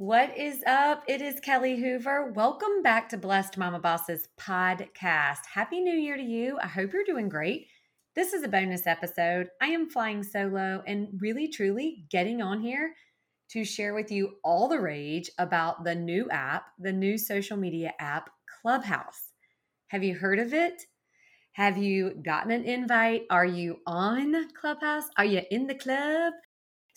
What is up? It is Kelly Hoover. Welcome back to Blessed Mama Bosses podcast. Happy New Year to you. I hope you're doing great. This is a bonus episode. I am flying solo and really, truly getting on here to share with you all the rage about the new app, the new social media app, Clubhouse. Have you heard of it? Have you gotten an invite? Are you on Clubhouse? Are you in the club?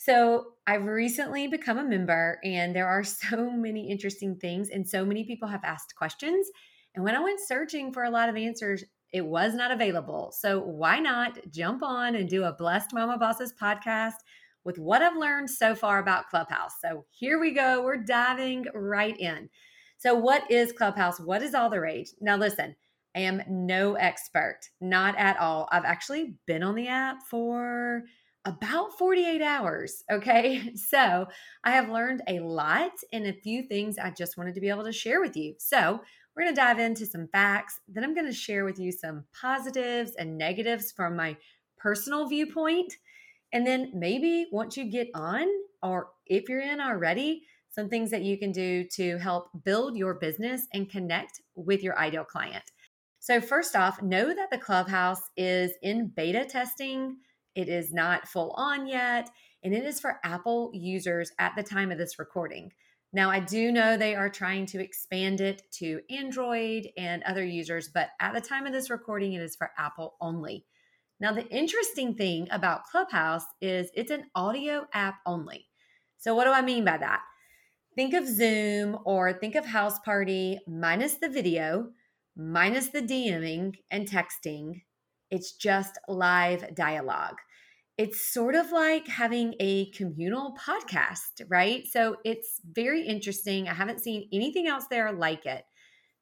So, I've recently become a member, and there are so many interesting things, and so many people have asked questions. And when I went searching for a lot of answers, it was not available. So, why not jump on and do a Blessed Mama Bosses podcast with what I've learned so far about Clubhouse? So, here we go. We're diving right in. So, what is Clubhouse? What is all the rage? Now, listen, I am no expert, not at all. I've actually been on the app for about 48 hours. Okay. So I have learned a lot and a few things I just wanted to be able to share with you. So we're going to dive into some facts. Then I'm going to share with you some positives and negatives from my personal viewpoint. And then maybe once you get on, or if you're in already, some things that you can do to help build your business and connect with your ideal client. So, first off, know that the Clubhouse is in beta testing it is not full on yet, and it is for Apple users at the time of this recording. Now, I do know they are trying to expand it to Android and other users, but at the time of this recording, it is for Apple only. Now, the interesting thing about Clubhouse is it's an audio app only. So, what do I mean by that? Think of Zoom or think of House Party minus the video, minus the DMing and texting, it's just live dialogue. It's sort of like having a communal podcast, right? So it's very interesting. I haven't seen anything else there like it.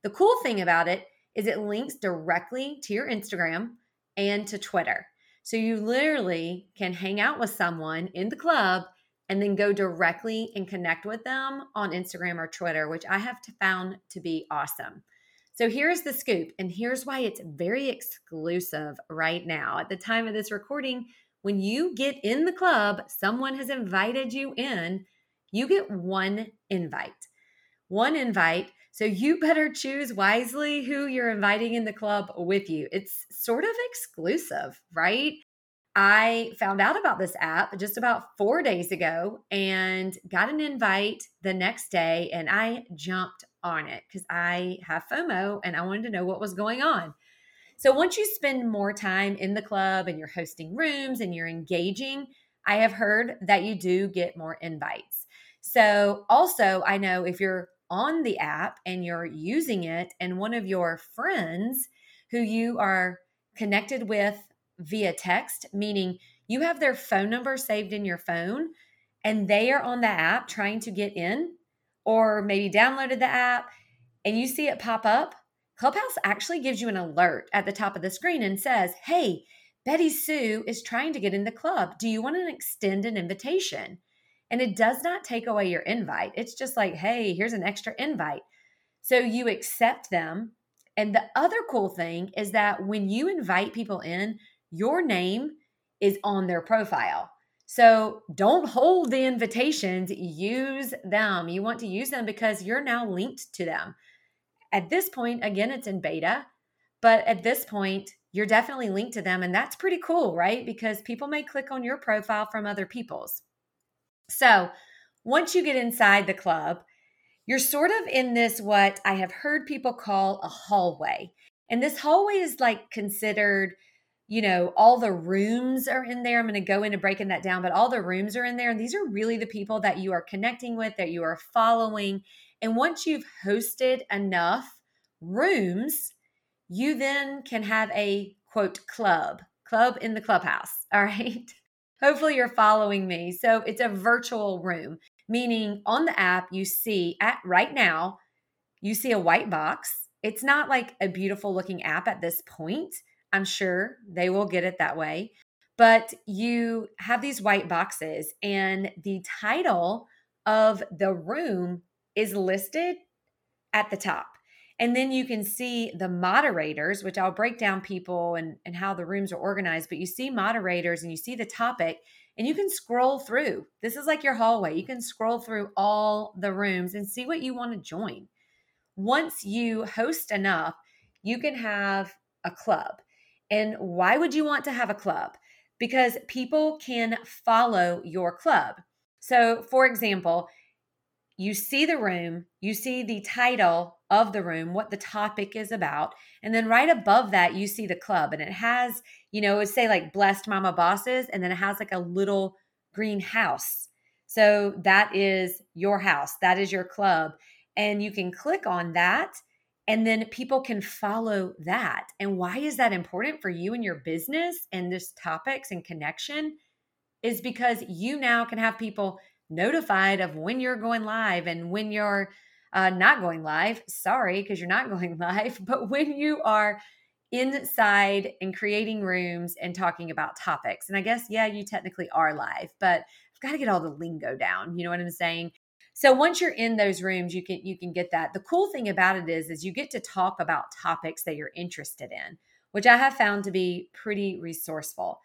The cool thing about it is it links directly to your Instagram and to Twitter. So you literally can hang out with someone in the club and then go directly and connect with them on Instagram or Twitter, which I have found to be awesome. So here's the scoop, and here's why it's very exclusive right now. At the time of this recording, when you get in the club, someone has invited you in, you get one invite. One invite. So you better choose wisely who you're inviting in the club with you. It's sort of exclusive, right? I found out about this app just about four days ago and got an invite the next day, and I jumped on it because I have FOMO and I wanted to know what was going on. So once you spend more time in the club and you're hosting rooms and you're engaging, I have heard that you do get more invites. So also, I know if you're on the app and you're using it and one of your friends who you are connected with via text, meaning you have their phone number saved in your phone and they are on the app trying to get in, or maybe downloaded the app and you see it pop up, Clubhouse actually gives you an alert at the top of the screen and says, Hey, Betty Sue is trying to get in the club. Do you want to extend an invitation? And it does not take away your invite. It's just like, hey, here's an extra invite. So you accept them. And the other cool thing is that when you invite people in, your name is on their profile. So don't hold the invitations, use them. You want to use them because you're now linked to them. At this point, again, it's in beta, but at this point, you're definitely linked to them. And that's pretty cool, right? Because people may click on your profile from other people's. So once you get inside the club, you're sort of in this, what I have heard people call a hallway. And this hallway is like considered you know, all the rooms are in there. I'm going to go into breaking that down, but all the rooms are in there. And these are really the people that you are connecting with, that you are following. And once you've hosted enough rooms, you then can have a quote club, club in the clubhouse. All right. Hopefully you're following me. So it's a virtual room, meaning on the app, you see at right now, you see a white box. It's not like a beautiful looking app at this point I'm sure they will get it that way. But you have these white boxes, and the title of the room is listed at the top. And then you can see the moderators, which I'll break down people and, and how the rooms are organized. But you see moderators and you see the topic, and you can scroll through. This is like your hallway. You can scroll through all the rooms and see what you want to join. Once you host enough, you can have a club. And why would you want to have a club? Because people can follow your club. So, for example, you see the room, you see the title of the room, what the topic is about, and then right above that, you see the club, and it has, you know, it would say like Blessed Mama Bosses, and then it has like a little green house. So that is your house, that is your club. And you can click on that, and then people can follow that. And why is that important for you and your business and this topics and connection? Is because you now can have people notified of when you're going live and when you're uh, not going live. Sorry, because you're not going live, but when you are inside and creating rooms and talking about topics. And I guess, yeah, you technically are live, but I've got to get all the lingo down. You know what I'm saying? So once you're in those rooms, you can you can get that. The cool thing about it is is you get to talk about topics that you're interested in, which I have found to be pretty resourceful.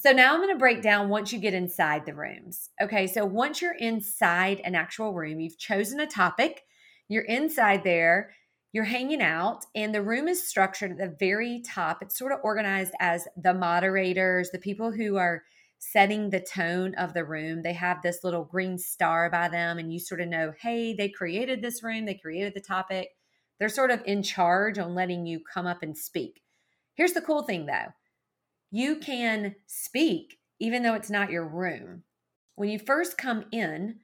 So now I'm going to break down once you get inside the rooms. Okay, so once you're inside an actual room, you've chosen a topic, you're inside there, you're hanging out, and the room is structured at the very top. It's sort of organized as the moderators, the people who are setting the tone of the room. They have this little green star by them, and you sort of know, hey, they created this room, they created the topic. They're sort of in charge on letting you come up and speak. Here's the cool thing though you can speak even though it's not your room. When you first come in,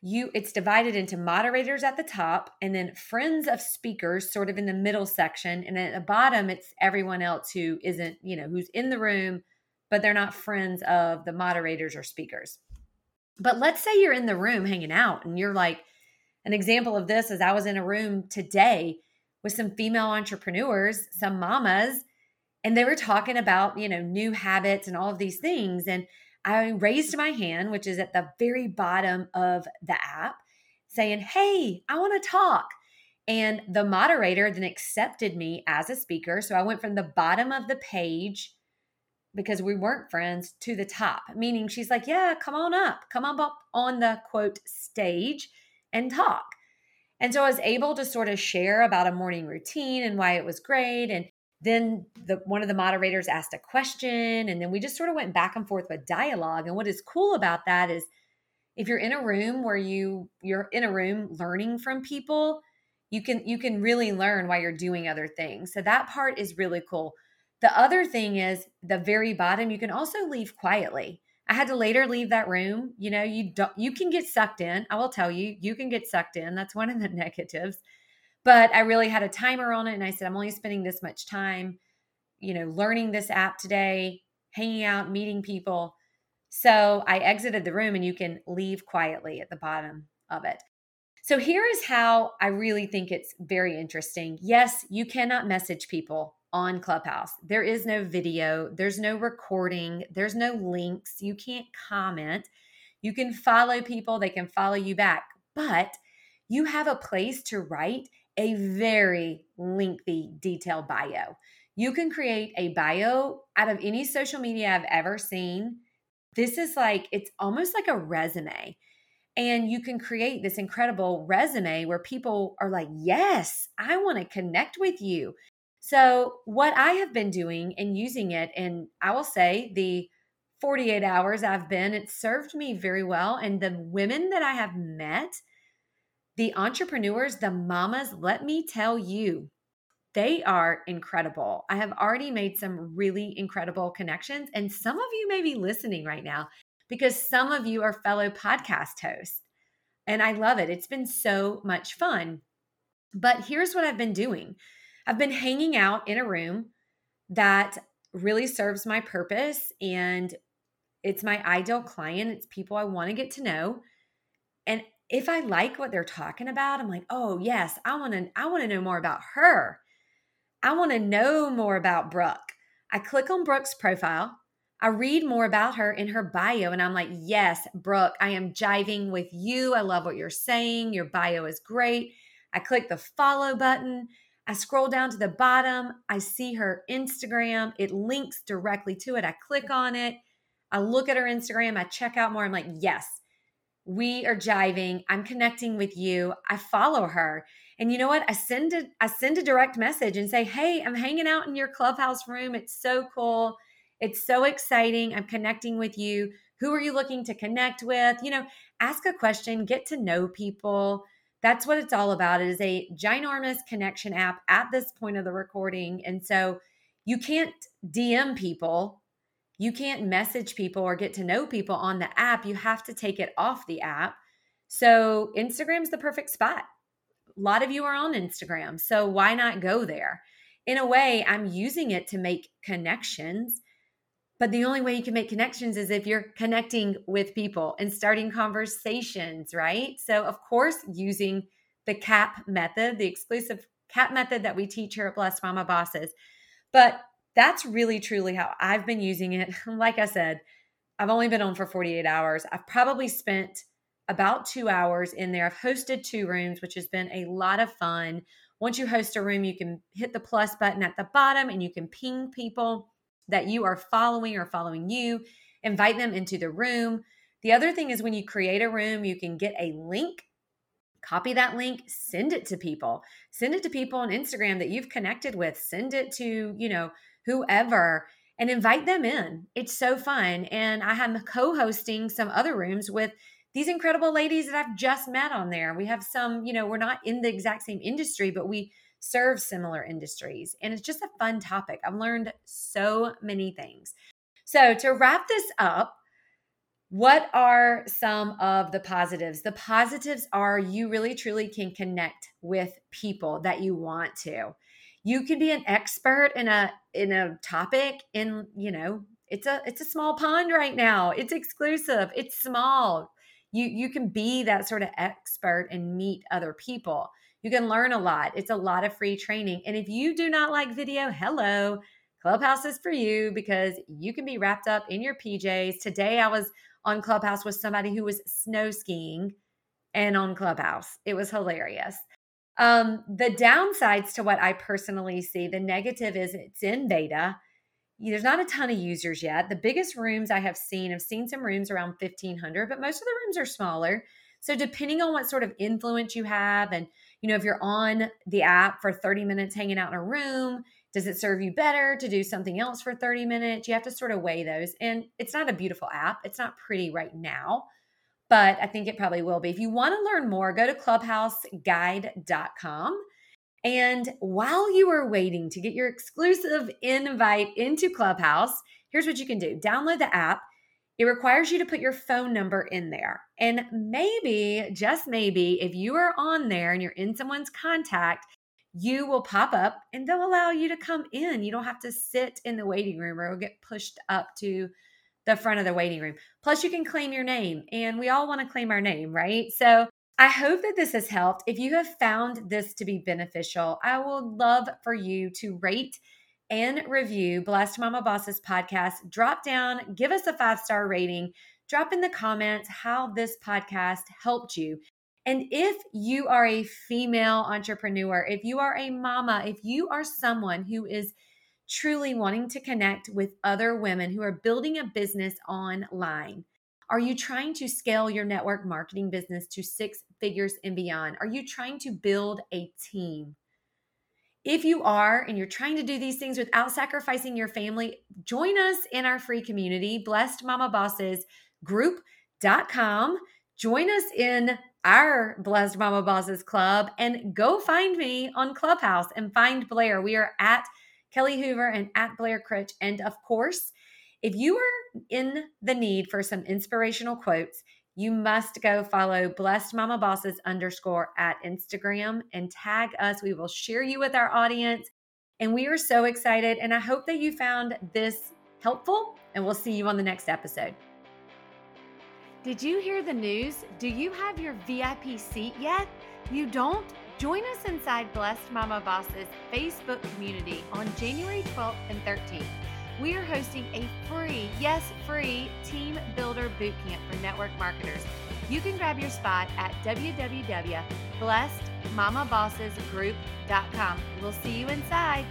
you it's divided into moderators at the top and then friends of speakers sort of in the middle section and at the bottom it's everyone else who isn't, you know, who's in the room but they're not friends of the moderators or speakers. But let's say you're in the room hanging out and you're like an example of this is I was in a room today with some female entrepreneurs, some mamas and they were talking about you know new habits and all of these things. And i raised my hand which is at the very bottom of the app saying hey i want to talk. And the moderator then accepted me as a speaker. So i went from the bottom of the page because we weren't friends to the top. Meaning she's like yeah come on up. Come on up on the quote stage and talk. And so I was able to sort of share about a morning routine and why it was great. And then the one of the moderators asked a question and then we just sort of went back and forth with dialogue. And what is cool about that is if you're in a room where you you're in a room learning from people you can you can really learn while you're doing other things. So that part is really cool the other thing is the very bottom you can also leave quietly i had to later leave that room you know you don't you can get sucked in i will tell you you can get sucked in that's one of the negatives but I really had a timer on it and I said, I'm only spending this much time, you know, learning this app today, hanging out, meeting people. So I exited the room and you can leave quietly at the bottom of it. So here is how I really think it's very interesting. Yes, you cannot message people on Clubhouse. There is no video, there's no recording, there's no links. You can't comment. You can follow people, they can follow you back, but you have a place to write a very lengthy, detailed bio. You can create a bio out of any social media I've ever seen. This is like, it's almost like a resume. And you can create this incredible resume where people are like, yes, I want to connect with you. So, what I have been doing and using it, and I will say the 48 hours I've been, it served me very well. And the women that I have met, the entrepreneurs, the mamas, let me tell you, they are incredible. I have already made some really incredible connections, and some of you may be listening right now because some of you are fellow podcast hosts. And I love it. It's been so much fun. But here's what I've been doing I've been hanging out in a room that really serves my purpose and it's my ideal client. It's people I want to get to know. And if I like what they're talking about, I'm like, oh yes, I want to I want to know more about her. I want to know more about Brooke. I click on Brooke's profile. I read more about her in her bio, and I'm like, yes, Brooke, I am jiving with you. I love what you're saying. Your bio is great. I click the follow button. I scroll down to the bottom. I see her Instagram. It links directly to it. I click on it. I look at her Instagram, I check out more. I'm like, yes, we are jiving. I'm connecting with you. I follow her. And you know what? I send a I send a direct message and say, "Hey, I'm hanging out in your clubhouse room. It's so cool. It's so exciting. I'm connecting with you. Who are you looking to connect with? You know, ask a question, get to know people. That's what it's all about. It is a ginormous connection app at this point of the recording. And so you can't DM people, you can't message people or get to know people on the app. You have to take it off the app. So Instagram's the perfect spot. A lot of you are on Instagram. So why not go there? In a way, I'm using it to make connections but the only way you can make connections is if you're connecting with people and starting conversations, right? So, of course, using the CAP method, the exclusive CAP method that we teach here at Blessed Mama Bosses. But that's really, truly how I've been using it. Like I said, I've only been on for 48 hours. I've probably spent about two hours in there. I've hosted two rooms, which has been a lot of fun. Once you host a room, you can hit the plus button at the bottom and you can ping people that you are following or following you, invite them into the room. The other thing is when you create a room, you can get a link, copy that link, send it to people. Send it to people on Instagram that you've connected with. Send it to, you know, whoever and invite them in. It's so fun. And I am co hosting some other rooms with these incredible ladies that I've just met on there. We have some, you know, we're not in the exact same industry, but we serve similar industries. And it's just a fun topic. I've learned so many things. So, to wrap this up, what are some of the positives? The positives are you really truly can connect with people that you want to. You can be an expert in a in a topic in, you know, it's a it's a small pond right now. It's exclusive. It's small. You you can be that sort of expert and meet other people. You can learn a lot. It's a lot of free training. And if you do not like video, hello, Clubhouse is for you because you can be wrapped up in your PJs. Today I was on Clubhouse with somebody who was snow skiing and on Clubhouse. It was hilarious. Um, the downsides to what I personally see, the negative is it's in beta. There's not a ton of users yet. The biggest rooms I have seen, I've seen some rooms around 1500, but most of the rooms are smaller. So depending on what sort of influence you have and you know, if you're on the app for 30 minutes hanging out in a room, does it serve you better to do something else for 30 minutes? You have to sort of weigh those. And it's not a beautiful app, it's not pretty right now, but I think it probably will be. If you want to learn more, go to clubhouseguide.com. And while you are waiting to get your exclusive invite into Clubhouse, here's what you can do download the app it requires you to put your phone number in there. And maybe, just maybe, if you are on there and you're in someone's contact, you will pop up and they'll allow you to come in. You don't have to sit in the waiting room or get pushed up to the front of the waiting room. Plus, you can claim your name, and we all want to claim our name, right? So, I hope that this has helped. If you have found this to be beneficial, I would love for you to rate and review Blessed Mama Bosses podcast. Drop down, give us a five star rating, drop in the comments how this podcast helped you. And if you are a female entrepreneur, if you are a mama, if you are someone who is truly wanting to connect with other women who are building a business online, are you trying to scale your network marketing business to six figures and beyond? Are you trying to build a team? If you are and you're trying to do these things without sacrificing your family, join us in our free community, Blessed Mama Bosses group.com. Join us in our Blessed Mama Bosses Club and go find me on Clubhouse and find Blair. We are at Kelly Hoover and at Blair Critch. And of course, if you are in the need for some inspirational quotes, you must go follow blessed mama bosses underscore at Instagram and tag us. We will share you with our audience. And we are so excited. And I hope that you found this helpful. And we'll see you on the next episode. Did you hear the news? Do you have your VIP seat yet? You don't? Join us inside Blessed Mama Bosses Facebook community on January 12th and 13th we are hosting a free, yes, free team builder bootcamp for network marketers. You can grab your spot at www.blessedmamabossesgroup.com. We'll see you inside.